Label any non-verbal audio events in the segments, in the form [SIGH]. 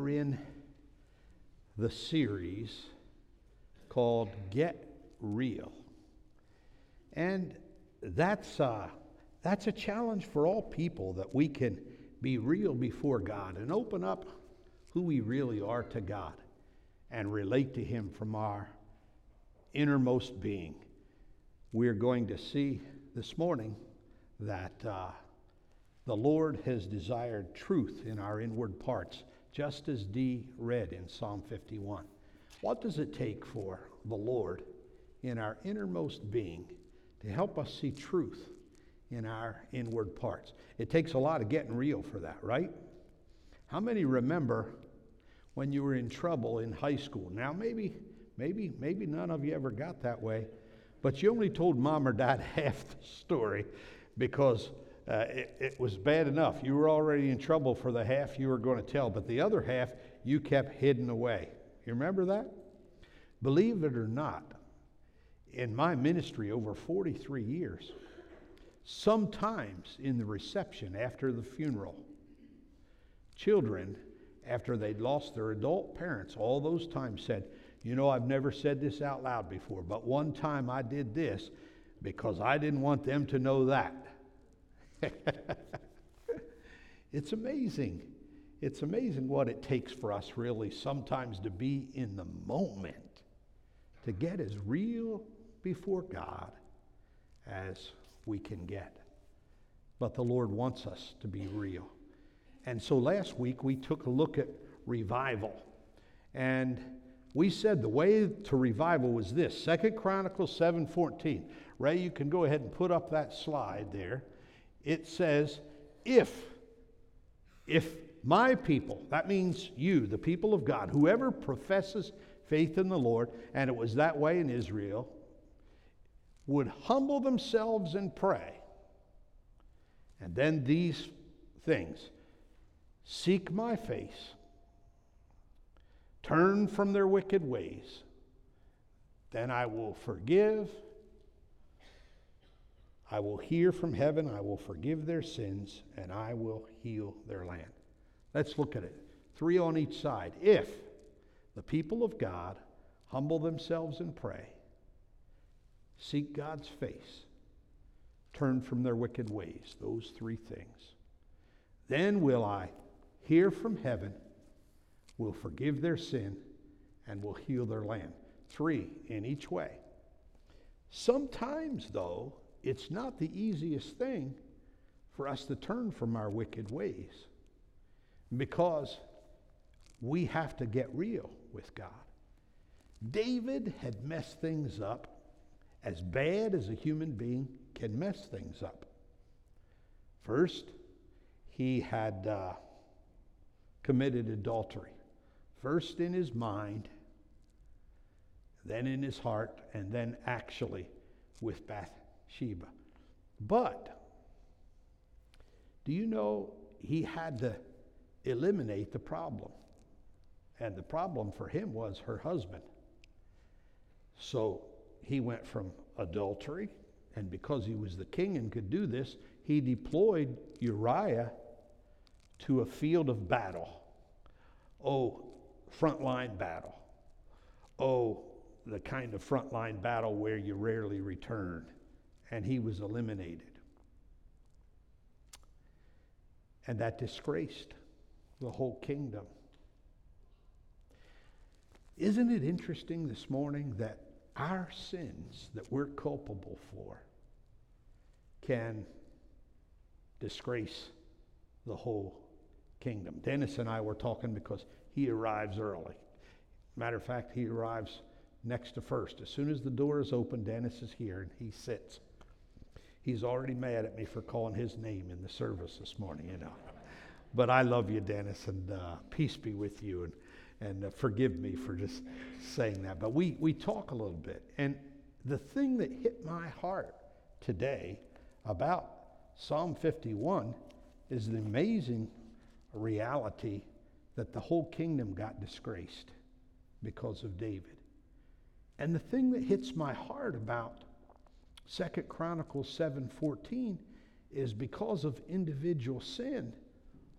are in the series called Get Real. And that's, that's a challenge for all people that we can be real before God and open up who we really are to God and relate to Him from our innermost being. We're going to see this morning that uh, the Lord has desired truth in our inward parts, just as Dee read in Psalm 51. What does it take for the Lord in our innermost being to help us see truth in our inward parts? It takes a lot of getting real for that, right? How many remember when you were in trouble in high school? Now, maybe, maybe, maybe none of you ever got that way, but you only told mom or dad [LAUGHS] half the story because uh, it, it, was bad enough. You were already in trouble for the half you were going to tell, but the other half you kept hidden away. You remember that? Believe it or not, in my ministry over 43 years, sometimes in the reception after the funeral, children, after they'd lost their adult parents, all those times said, You know, I've never said this out loud before, but one time I did this because I didn't want them to know that. [LAUGHS] it's amazing. It's amazing what it takes for us, really, sometimes to be in the moment, to get as real before God as we can get. But the Lord wants us to be real. And so last week we took a look at revival. And we said the way to revival was this Second Chronicles 7:14. Ray, you can go ahead and put up that slide there it says, if, if my people, that means you, the people of God, whoever professes faith in the Lord, and it was that way in Israel, would humble themselves and pray. And then these things seek my face, turn from their wicked ways, then I will forgive I will hear from heaven, I will forgive their sins, and I will heal their land. Let's look at it. Three on each side. If the people of God humble themselves and pray, seek God's face, turn from their wicked ways, those three things, then will I hear from heaven, will forgive their sin, and will heal their land. Three in each way. Sometimes, though, it's not the easiest thing for us to turn from our wicked ways because we have to get real with God. David had messed things up as bad as a human being can mess things up. First, he had uh, committed adultery. First in his mind, then in his heart, and then actually with Bath Sheba. But do you know he had to eliminate the problem? And the problem for him was her husband. So he went from adultery, and because he was the king and could do this, he deployed Uriah to a field of battle. Oh, frontline battle. Oh, the kind of frontline battle where you rarely return and he was eliminated. And that disgraced the whole kingdom. Isn't it interesting this morning that our sins that we're culpable for can disgrace the whole kingdom? Dennis and I were talking because he arrives early. Matter of fact, he arrives next to first. As soon as the door is open, Dennis is here and he sits. He's already mad at me for calling his name in the service this morning, you know. But I love you, Dennis, and uh, peace be with you. And, and uh, forgive me for just saying that. But we, we talk a little bit. And the thing that hit my heart today about Psalm 51 is the amazing reality that the whole kingdom got disgraced because of David. And the thing that hits my heart about Second Chronicles 7:14 is because of individual sin,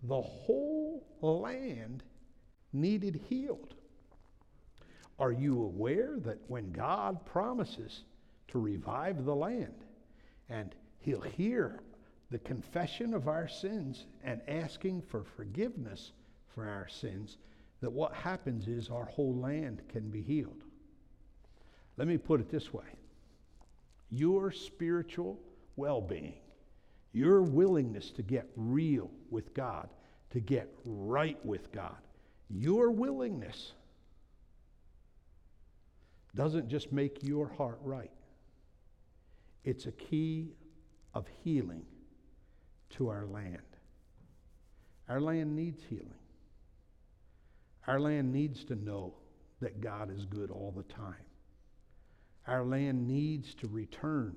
the whole land needed healed. Are you aware that when God promises to revive the land and He'll hear the confession of our sins and asking for forgiveness for our sins, that what happens is our whole land can be healed? Let me put it this way your spiritual well being, your willingness to get real with God, to get right with God, your willingness doesn't just make your heart right, it's a key of healing to our land. Our land needs healing. Our land needs to know that God is good all the time. Our land needs to return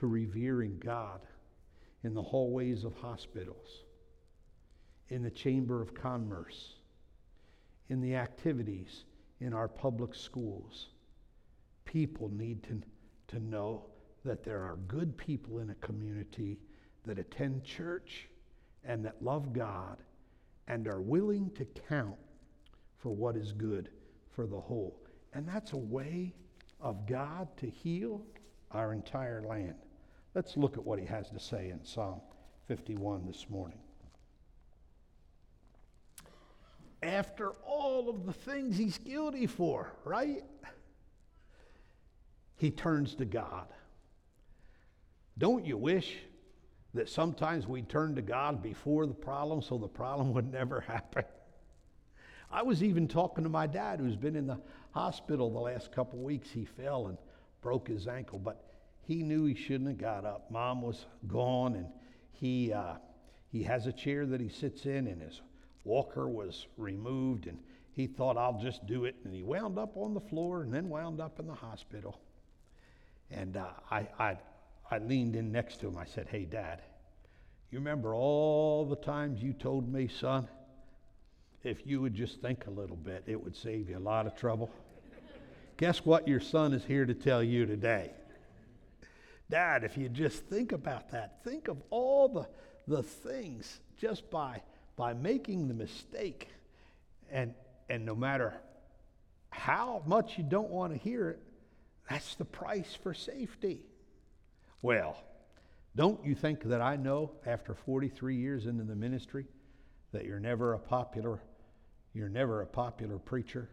to revering God in the hallways of hospitals, in the Chamber of Commerce, in the activities in our public schools. People need to, to know that there are good people in a community that attend church and that love God and are willing to count for what is good for the whole. And that's a way of God to heal our entire land. Let's look at what he has to say in Psalm 51 this morning. After all of the things he's guilty for, right? He turns to God. Don't you wish that sometimes we turn to God before the problem so the problem would never [LAUGHS] happen? I was even talking to my dad who's been in the hospital the last couple weeks. He fell and broke his ankle, but he knew he shouldn't have got up. Mom was gone, and he uh, he has a chair that he sits in, and his walker was removed, and he thought I'll just do it, and he wound up on the floor, and then wound up in the hospital. And uh, I, I I leaned in next to him. I said, "Hey, Dad, you remember all the times you told me, son?" If you would just think a little bit, it would save you a lot of trouble. Guess what your son is here to tell you today? Dad, if you just think about that, think of all the, the things just by, by making the mistake. And, and no matter how much you don't want to hear it, that's the price for safety. Well, don't you think that I know after 43 years into the ministry that you're never a popular you're never a popular preacher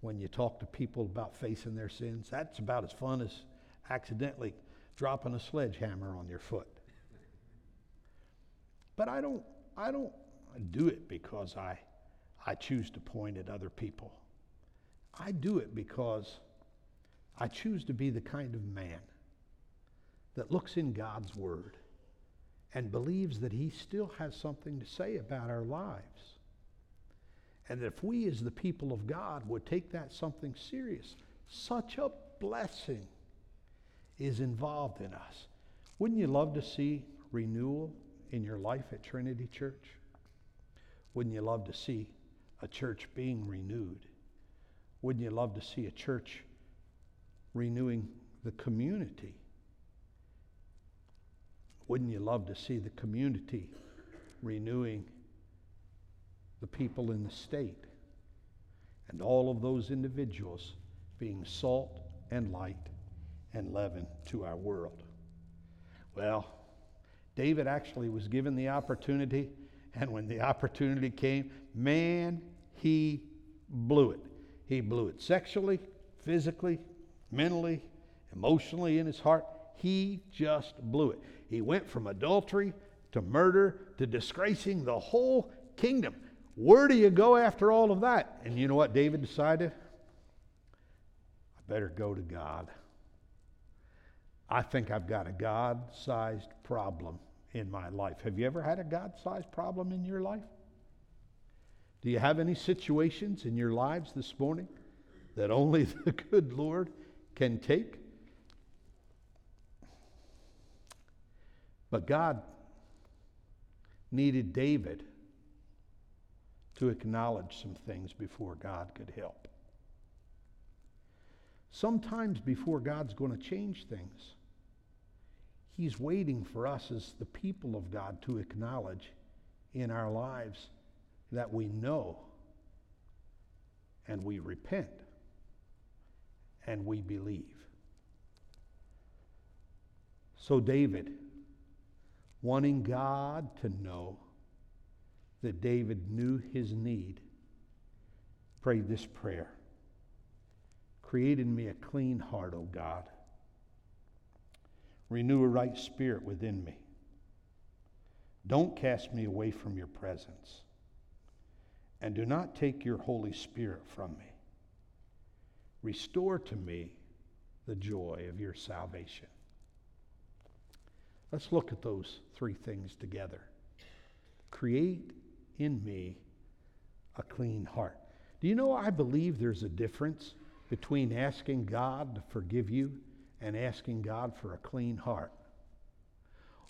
when you talk to people about facing their sins. That's about as fun as accidentally dropping a sledgehammer on your foot. But I don't I don't do it because I I choose to point at other people. I do it because I choose to be the kind of man that looks in God's word and believes that he still has something to say about our lives. And if we, as the people of God, would take that something serious, such a blessing is involved in us. Wouldn't you love to see renewal in your life at Trinity Church? Wouldn't you love to see a church being renewed? Wouldn't you love to see a church renewing the community? Wouldn't you love to see the community renewing the people in the state, and all of those individuals being salt and light and leaven to our world. Well, David actually was given the opportunity, and when the opportunity came, man, he blew it. He blew it sexually, physically, mentally, emotionally in his heart. He just blew it. He went from adultery to murder to disgracing the whole kingdom. Where do you go after all of that? And you know what David decided? I better go to God. I think I've got a God sized problem in my life. Have you ever had a God sized problem in your life? Do you have any situations in your lives this morning that only [LAUGHS] the good Lord can take? But God needed David to acknowledge some things before God could help. Sometimes before God's going to change things, He's waiting for us as the people of God to acknowledge in our lives that we know and we repent and we believe. So, David, wanting God to know that David knew his need, prayed this prayer Create in me a clean heart, O God. Renew a right spirit within me. Don't cast me away from your presence. And do not take your Holy Spirit from me. Restore to me the joy of your salvation. Let's look at those three things together. Create in me a clean heart. Do you know I believe there's a difference between asking God to forgive you and asking God for a clean heart?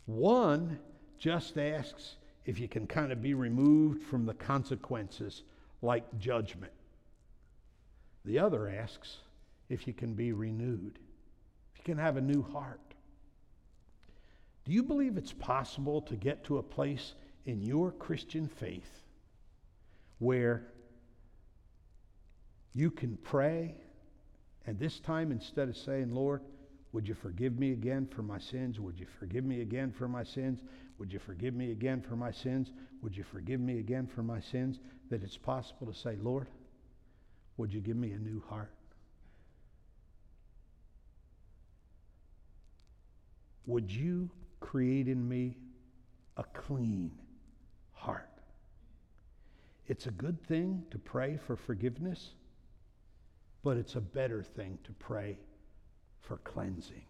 One just asks if you can kind of be removed from the consequences like judgment. The other asks if you can be renewed, if you can have a new heart. Do you believe it's possible to get to a place in your Christian faith where you can pray, and this time instead of saying, Lord, would you forgive me again for my sins? Would you forgive me again for my sins? Would you forgive me again for my sins? Would you forgive me again for my sins? That it's possible to say, Lord, would you give me a new heart? Would you create in me a clean heart? It's a good thing to pray for forgiveness, but it's a better thing to pray for cleansing,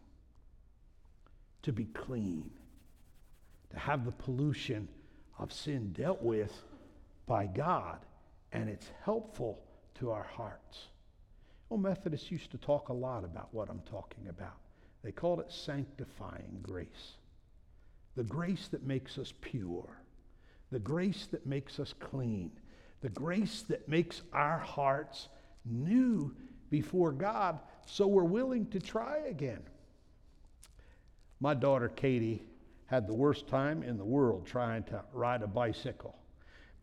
to be clean, to have the pollution of sin dealt with by God, and it's helpful to our hearts. Well, Methodists used to talk a lot about what I'm talking about. They called it sanctifying grace. The grace that makes us pure, the grace that makes us clean, the grace that makes our hearts new before God so we're willing to try again. My daughter Katie had the worst time in the world trying to ride a bicycle.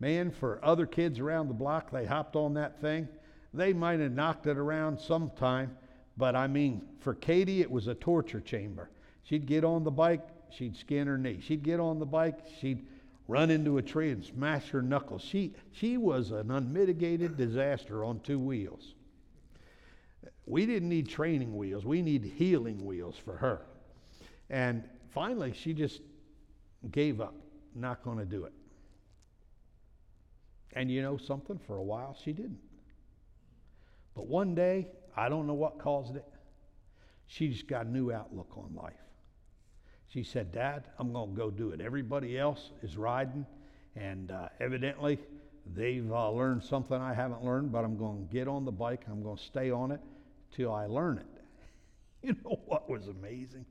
Man, for other kids around the block, they hopped on that thing. They might have knocked it around sometime, but I mean, for Katie, it was a torture chamber. She'd get on the bike, she'd skin her knee. She'd get on the bike, she'd run into a tree and smash her knuckles. She, she was an unmitigated disaster on two wheels. We didn't need training wheels, we need healing wheels for her. And finally, she just gave up, not going to do it. And you know something? For a while, she didn't. But one day, I don't know what caused it, she just got a new outlook on life. She said, Dad, I'm going to go do it. Everybody else is riding, and uh, evidently they've uh, learned something I haven't learned, but I'm going to get on the bike. I'm going to stay on it till I learn it. [LAUGHS] You know what was amazing?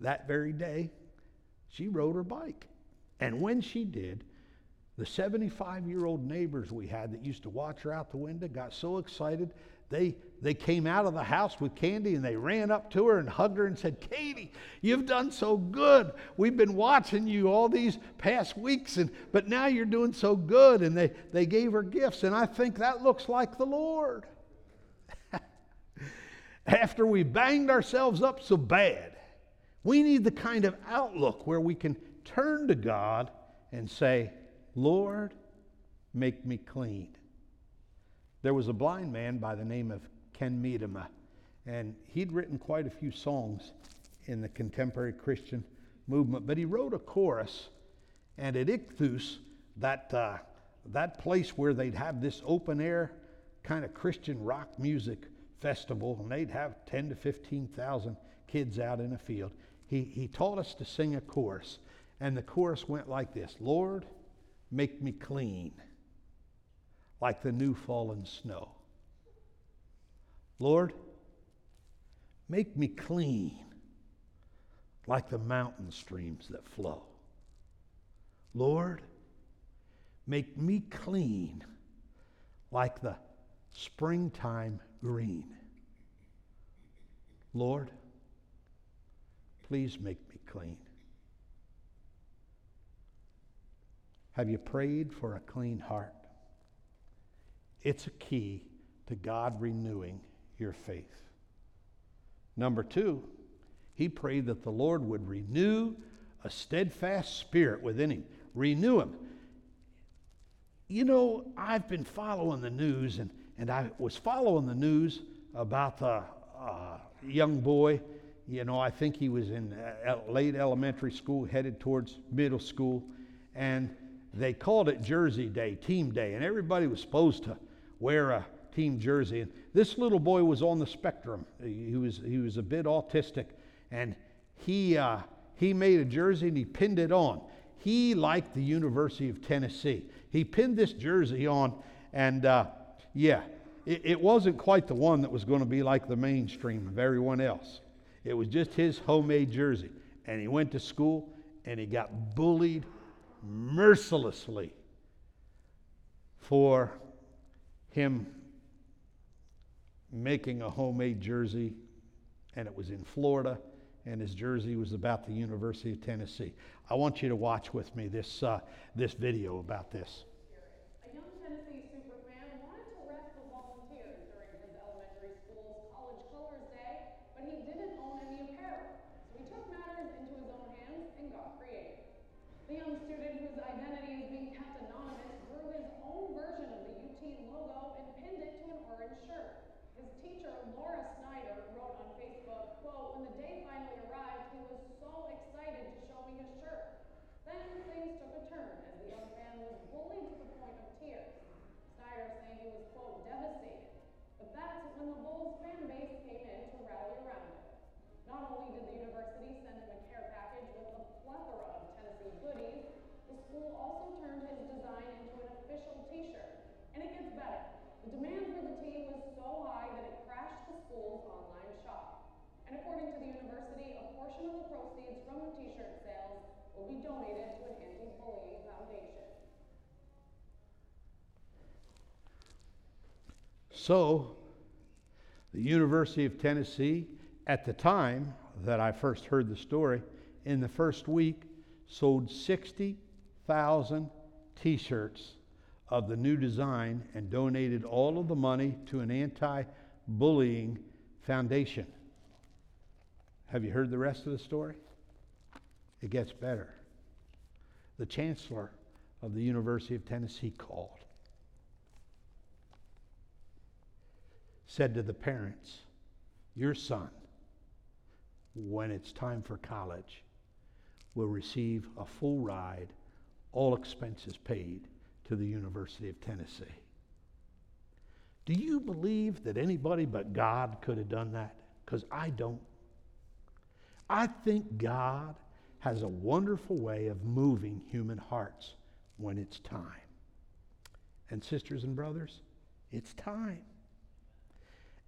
That very day, she rode her bike. And when she did, the 75 year old neighbors we had that used to watch her out the window got so excited they, they came out of the house with candy and they ran up to her and hugged her and said, Katie, you've done so good. We've been watching you all these past weeks, and, but now you're doing so good. And they, they gave her gifts. And I think that looks like the Lord. [LAUGHS] After we banged ourselves up so bad, we need the kind of outlook where we can turn to God and say, Lord, make me clean. There was a blind man by the name of Ken Medema, and he'd written quite a few songs in the contemporary Christian movement, but he wrote a chorus, and at Ichthus, that, uh, that place where they'd have this open air kind of Christian rock music festival, and they'd have 10 to 15,000 kids out in a field, he, he taught us to sing a chorus, and the chorus went like this Lord, make me clean like the new fallen snow. Lord, make me clean like the mountain streams that flow. Lord, make me clean like the springtime green. Lord, please make me clean. Have you prayed for a clean heart? It's a key to God renewing your faith. Number two, he prayed that the Lord would renew a steadfast spirit within him. Renew him. You know, I've been following the news, and, and I was following the news about the uh, young boy. You know, I think he was in uh, late elementary school, headed towards middle school, and they called it Jersey Day, Team Day, and everybody was supposed to wear a team jersey. And this little boy was on the spectrum. He was, he was a bit autistic, and he, uh, he made a jersey and he pinned it on. He liked the University of Tennessee. He pinned this jersey on, and uh, yeah, it, it wasn't quite the one that was going to be like the mainstream of everyone else. It was just his homemade jersey. And he went to school and he got bullied mercilessly for him making a homemade jersey, and it was in Florida, and his jersey was about the University of Tennessee. I want you to watch with me this, uh, this video about this. A young Tennessee superfan wanted to rest the volunteers during his elementary school's College Colors Day, but he didn't own any apparel. So he took matters into his own hands and got creative. The young student, whose identity is being kept anonymous, drew his own version of the UT logo and pinned it to an orange shirt. His teacher, Laura Snyder, wrote on Facebook, quote, when the day finally arrived, he was so excited to show me his shirt. Then things took a turn as the young man was bullied to the point of tears. Snyder saying he was, quote, devastated. But that's when the Vols fan base came in to rally around him. Not only did the university send him a care package with a plethora of Tennessee goodies, the school also turned his design into an official t-shirt. And it gets better. The demand for the team was so high that it crashed the school's online shop. And according to the university, a portion of the proceeds from the t-shirt sales will be donated to an anti-bullying foundation. So, the University of Tennessee, at the time that I first heard the story, in the first week, sold 60,000 t shirts of the new design and donated all of the money to an anti bullying foundation. Have you heard the rest of the story? It gets better. The chancellor of the University of Tennessee called. said to the parents, Your son, when it's time for college, will receive a full ride, all expenses paid, to the University of Tennessee. Do you believe that anybody but God could have done that? Because I don't. I think God has a wonderful way of moving human hearts when it's time. And, sisters and brothers, it's time.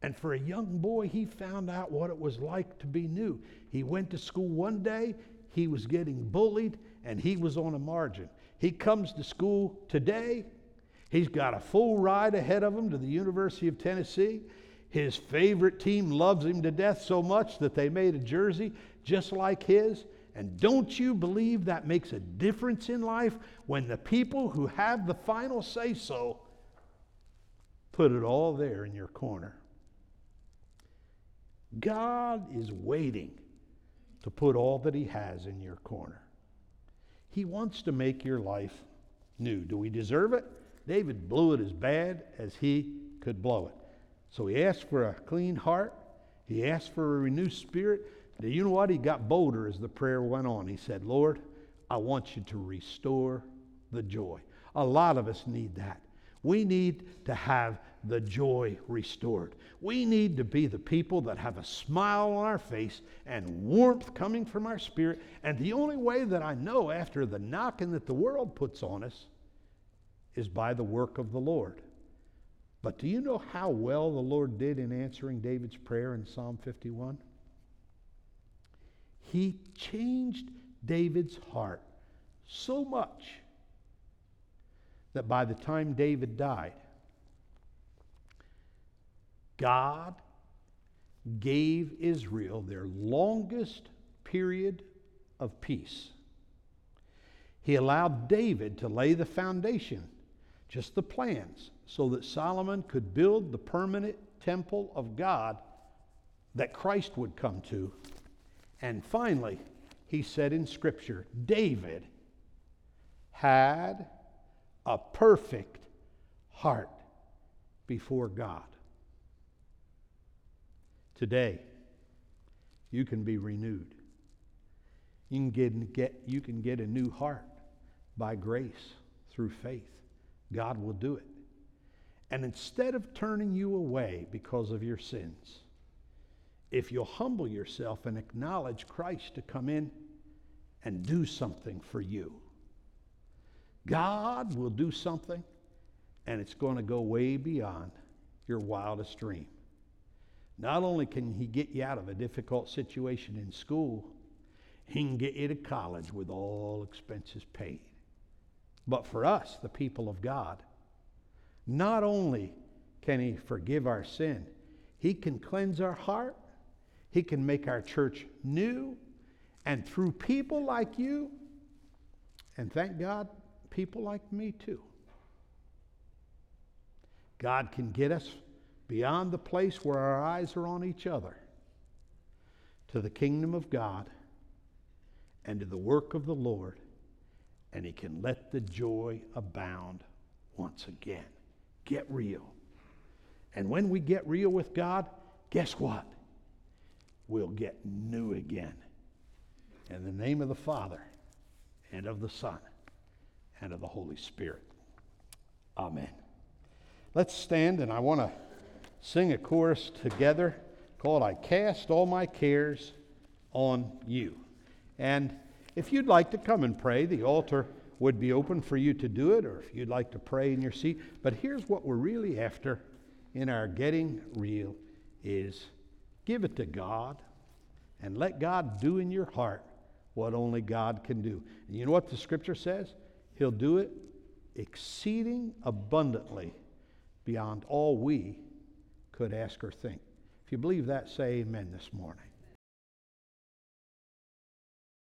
And for a young boy, he found out what it was like to be new. He went to school one day, he was getting bullied, and he was on a margin. He comes to school today, he's got a full ride ahead of him to the University of Tennessee. His favorite team loves him to death so much that they made a jersey just like his. And don't you believe that makes a difference in life when the people who have the final say so put it all there in your corner? God is waiting to put all that He has in your corner. He wants to make your life new. Do we deserve it? David blew it as bad as he could blow it. So he asked for a clean heart, he asked for a renewed spirit. Now, you know what? He got bolder as the prayer went on. He said, Lord, I want you to restore the joy. A lot of us need that. We need to have the joy restored. We need to be the people that have a smile on our face and warmth coming from our spirit. And the only way that I know after the knocking that the world puts on us is by the work of the Lord. But do you know how well the Lord did in answering David's prayer in Psalm 51? He changed David's heart so much that by the time David died, God gave Israel their longest period of peace. He allowed David to lay the foundation just the plans, so that Solomon could build the permanent temple of God that Christ would come to. And finally, he said in Scripture, David had a perfect heart before God. Today, you can be renewed. You can get, get, you can get a new heart by grace through faith. God will do it. And instead of turning you away because of your sins, if you'll humble yourself and acknowledge Christ to come in and do something for you, God will do something, and it's going to go way beyond your wildest dream. Not only can He get you out of a difficult situation in school, He can get you to college with all expenses paid. But for us, the people of God, not only can He forgive our sin, He can cleanse our heart, He can make our church new, and through people like you, and thank God, people like me too. God can get us beyond the place where our eyes are on each other to the kingdom of God and to the work of the Lord, and He can let the joy abound once again. Get real. And when we get real with God, guess what? We'll get new again. In the name of the Father, and of the Son, and of the Holy Spirit. Amen. Let's stand, and I want to sing a chorus together called I Cast All My Cares on You. And if you'd like to come and pray, the altar would be open for you to do it, or if you'd like to pray in your seat. But here's what we're really after in our getting real is give it to God and let God do in your heart what only God can do. And you know what the scripture says? He'll do it exceeding abundantly beyond all we could ask or think. If you believe that, say amen this morning.